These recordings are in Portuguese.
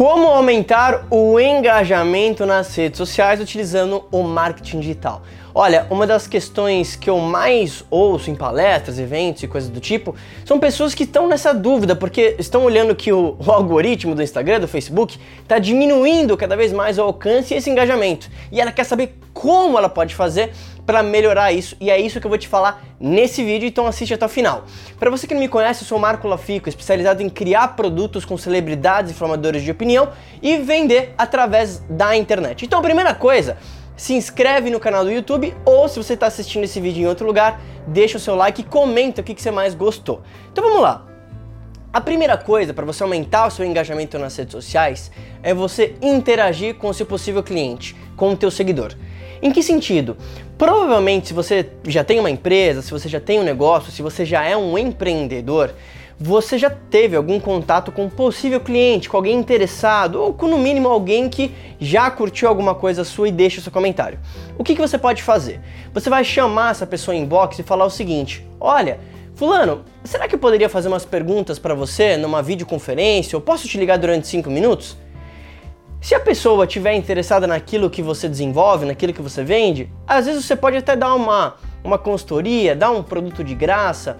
Como aumentar o engajamento nas redes sociais utilizando o marketing digital? Olha, uma das questões que eu mais ouço em palestras, eventos e coisas do tipo são pessoas que estão nessa dúvida porque estão olhando que o, o algoritmo do Instagram, do Facebook, está diminuindo cada vez mais o alcance e esse engajamento. E ela quer saber como ela pode fazer para melhorar isso e é isso que eu vou te falar nesse vídeo, então assiste até o final. Para você que não me conhece, eu sou o Marco Lafico, especializado em criar produtos com celebridades e formadores de opinião e vender através da internet. Então a primeira coisa, se inscreve no canal do YouTube ou se você está assistindo esse vídeo em outro lugar, deixa o seu like e comenta o que, que você mais gostou. Então vamos lá. A primeira coisa para você aumentar o seu engajamento nas redes sociais é você interagir com o seu possível cliente, com o teu seguidor. Em que sentido? Provavelmente, se você já tem uma empresa, se você já tem um negócio, se você já é um empreendedor, você já teve algum contato com um possível cliente, com alguém interessado, ou com no mínimo alguém que já curtiu alguma coisa sua e deixa o seu comentário. O que, que você pode fazer? Você vai chamar essa pessoa em inbox e falar o seguinte: olha, Fulano, será que eu poderia fazer umas perguntas para você numa videoconferência? Eu posso te ligar durante 5 minutos? Se a pessoa estiver interessada naquilo que você desenvolve, naquilo que você vende, às vezes você pode até dar uma, uma consultoria, dar um produto de graça,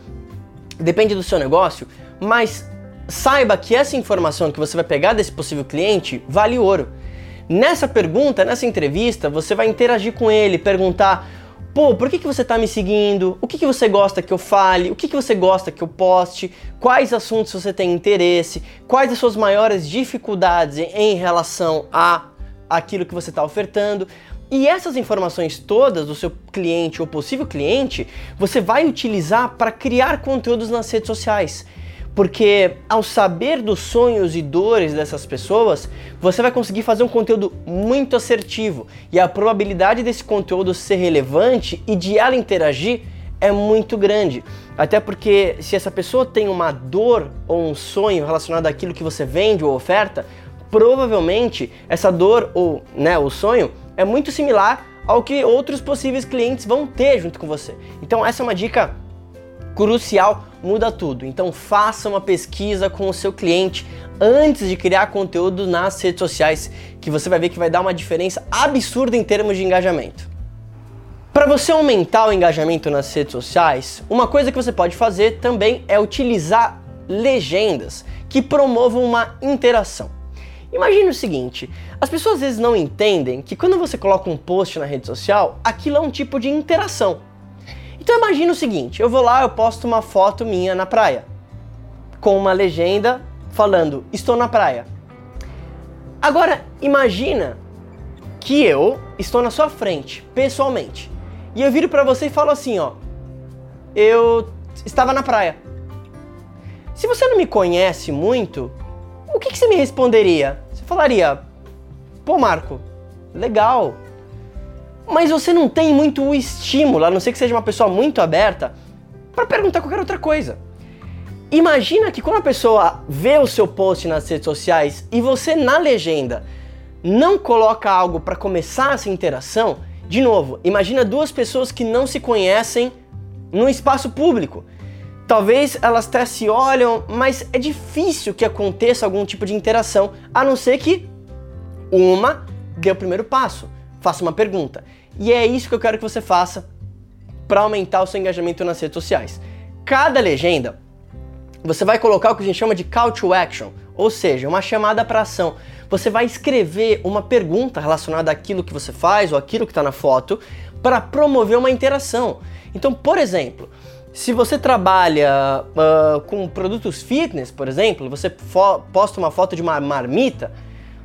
depende do seu negócio, mas saiba que essa informação que você vai pegar desse possível cliente vale ouro. Nessa pergunta, nessa entrevista, você vai interagir com ele, perguntar Pô, por que, que você está me seguindo? O que, que você gosta que eu fale? O que, que você gosta que eu poste? Quais assuntos você tem interesse? Quais as suas maiores dificuldades em relação a aquilo que você está ofertando? E essas informações todas do seu cliente ou possível cliente, você vai utilizar para criar conteúdos nas redes sociais. Porque ao saber dos sonhos e dores dessas pessoas, você vai conseguir fazer um conteúdo muito assertivo e a probabilidade desse conteúdo ser relevante e de ela interagir é muito grande. Até porque se essa pessoa tem uma dor ou um sonho relacionado àquilo que você vende ou oferta, provavelmente essa dor ou né, o sonho é muito similar ao que outros possíveis clientes vão ter junto com você. Então essa é uma dica crucial, muda tudo. Então faça uma pesquisa com o seu cliente antes de criar conteúdo nas redes sociais, que você vai ver que vai dar uma diferença absurda em termos de engajamento. Para você aumentar o engajamento nas redes sociais, uma coisa que você pode fazer também é utilizar legendas que promovam uma interação. Imagine o seguinte: as pessoas às vezes não entendem que quando você coloca um post na rede social, aquilo é um tipo de interação. Então imagina o seguinte, eu vou lá, eu posto uma foto minha na praia, com uma legenda falando, estou na praia. Agora imagina que eu estou na sua frente, pessoalmente, e eu viro para você e falo assim, ó, eu estava na praia. Se você não me conhece muito, o que, que você me responderia? Você falaria, pô Marco, legal, mas você não tem muito o estímulo, a não ser que seja uma pessoa muito aberta, para perguntar qualquer outra coisa. Imagina que quando a pessoa vê o seu post nas redes sociais e você na legenda não coloca algo para começar essa interação, de novo, imagina duas pessoas que não se conhecem num espaço público. Talvez elas até se olham, mas é difícil que aconteça algum tipo de interação, a não ser que uma dê o primeiro passo, faça uma pergunta. E é isso que eu quero que você faça para aumentar o seu engajamento nas redes sociais. Cada legenda, você vai colocar o que a gente chama de call to action, ou seja, uma chamada para ação. Você vai escrever uma pergunta relacionada àquilo que você faz ou aquilo que está na foto para promover uma interação. Então, por exemplo, se você trabalha uh, com produtos fitness, por exemplo, você posta uma foto de uma marmita,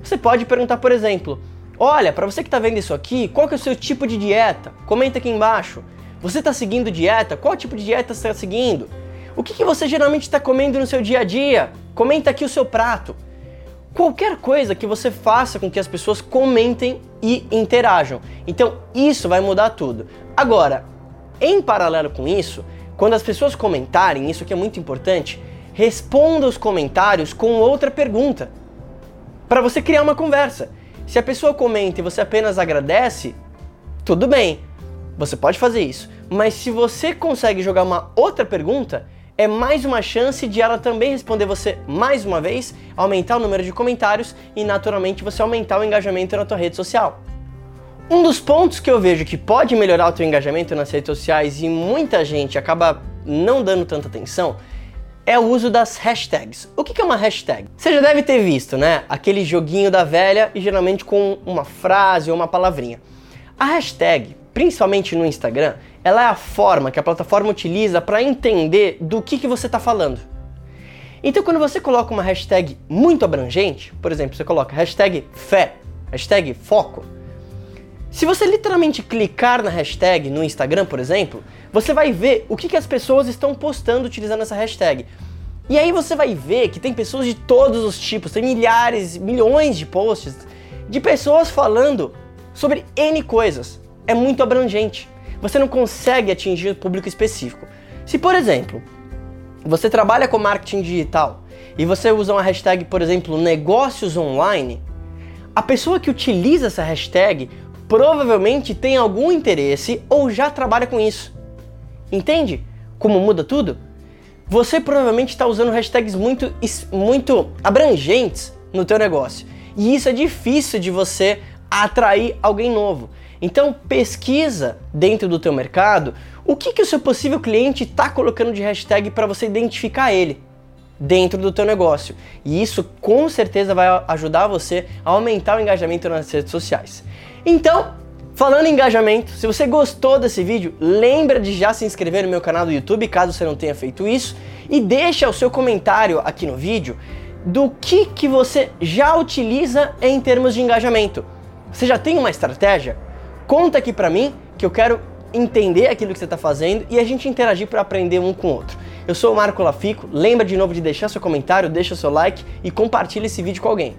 você pode perguntar, por exemplo, Olha, para você que está vendo isso aqui, qual que é o seu tipo de dieta? Comenta aqui embaixo. Você está seguindo dieta? Qual tipo de dieta você está seguindo? O que, que você geralmente está comendo no seu dia a dia? Comenta aqui o seu prato. Qualquer coisa que você faça com que as pessoas comentem e interajam. Então, isso vai mudar tudo. Agora, em paralelo com isso, quando as pessoas comentarem, isso que é muito importante, responda os comentários com outra pergunta. Para você criar uma conversa. Se a pessoa comenta e você apenas agradece, tudo bem, você pode fazer isso. Mas se você consegue jogar uma outra pergunta, é mais uma chance de ela também responder você mais uma vez, aumentar o número de comentários e naturalmente você aumentar o engajamento na tua rede social. Um dos pontos que eu vejo que pode melhorar o teu engajamento nas redes sociais e muita gente acaba não dando tanta atenção é o uso das hashtags. O que é uma hashtag? Você já deve ter visto, né? Aquele joguinho da velha e geralmente com uma frase ou uma palavrinha. A hashtag, principalmente no Instagram, ela é a forma que a plataforma utiliza para entender do que, que você está falando. Então, quando você coloca uma hashtag muito abrangente, por exemplo, você coloca hashtag fé, hashtag foco, se você literalmente clicar na hashtag no Instagram, por exemplo, você vai ver o que, que as pessoas estão postando utilizando essa hashtag. E aí você vai ver que tem pessoas de todos os tipos, tem milhares, milhões de posts de pessoas falando sobre N coisas. É muito abrangente. Você não consegue atingir o público específico. Se, por exemplo, você trabalha com marketing digital e você usa uma hashtag, por exemplo, negócios online, a pessoa que utiliza essa hashtag provavelmente tem algum interesse ou já trabalha com isso. Entende como muda tudo? Você provavelmente está usando hashtags muito, muito abrangentes no teu negócio. E isso é difícil de você atrair alguém novo. Então pesquisa dentro do teu mercado o que, que o seu possível cliente está colocando de hashtag para você identificar ele dentro do teu negócio. E isso com certeza vai ajudar você a aumentar o engajamento nas redes sociais. Então, falando em engajamento, se você gostou desse vídeo, lembra de já se inscrever no meu canal do YouTube, caso você não tenha feito isso, e deixa o seu comentário aqui no vídeo do que, que você já utiliza em termos de engajamento. Você já tem uma estratégia? Conta aqui pra mim que eu quero entender aquilo que você está fazendo e a gente interagir para aprender um com o outro. Eu sou o Marco Lafico, lembra de novo de deixar seu comentário, deixa seu like e compartilha esse vídeo com alguém.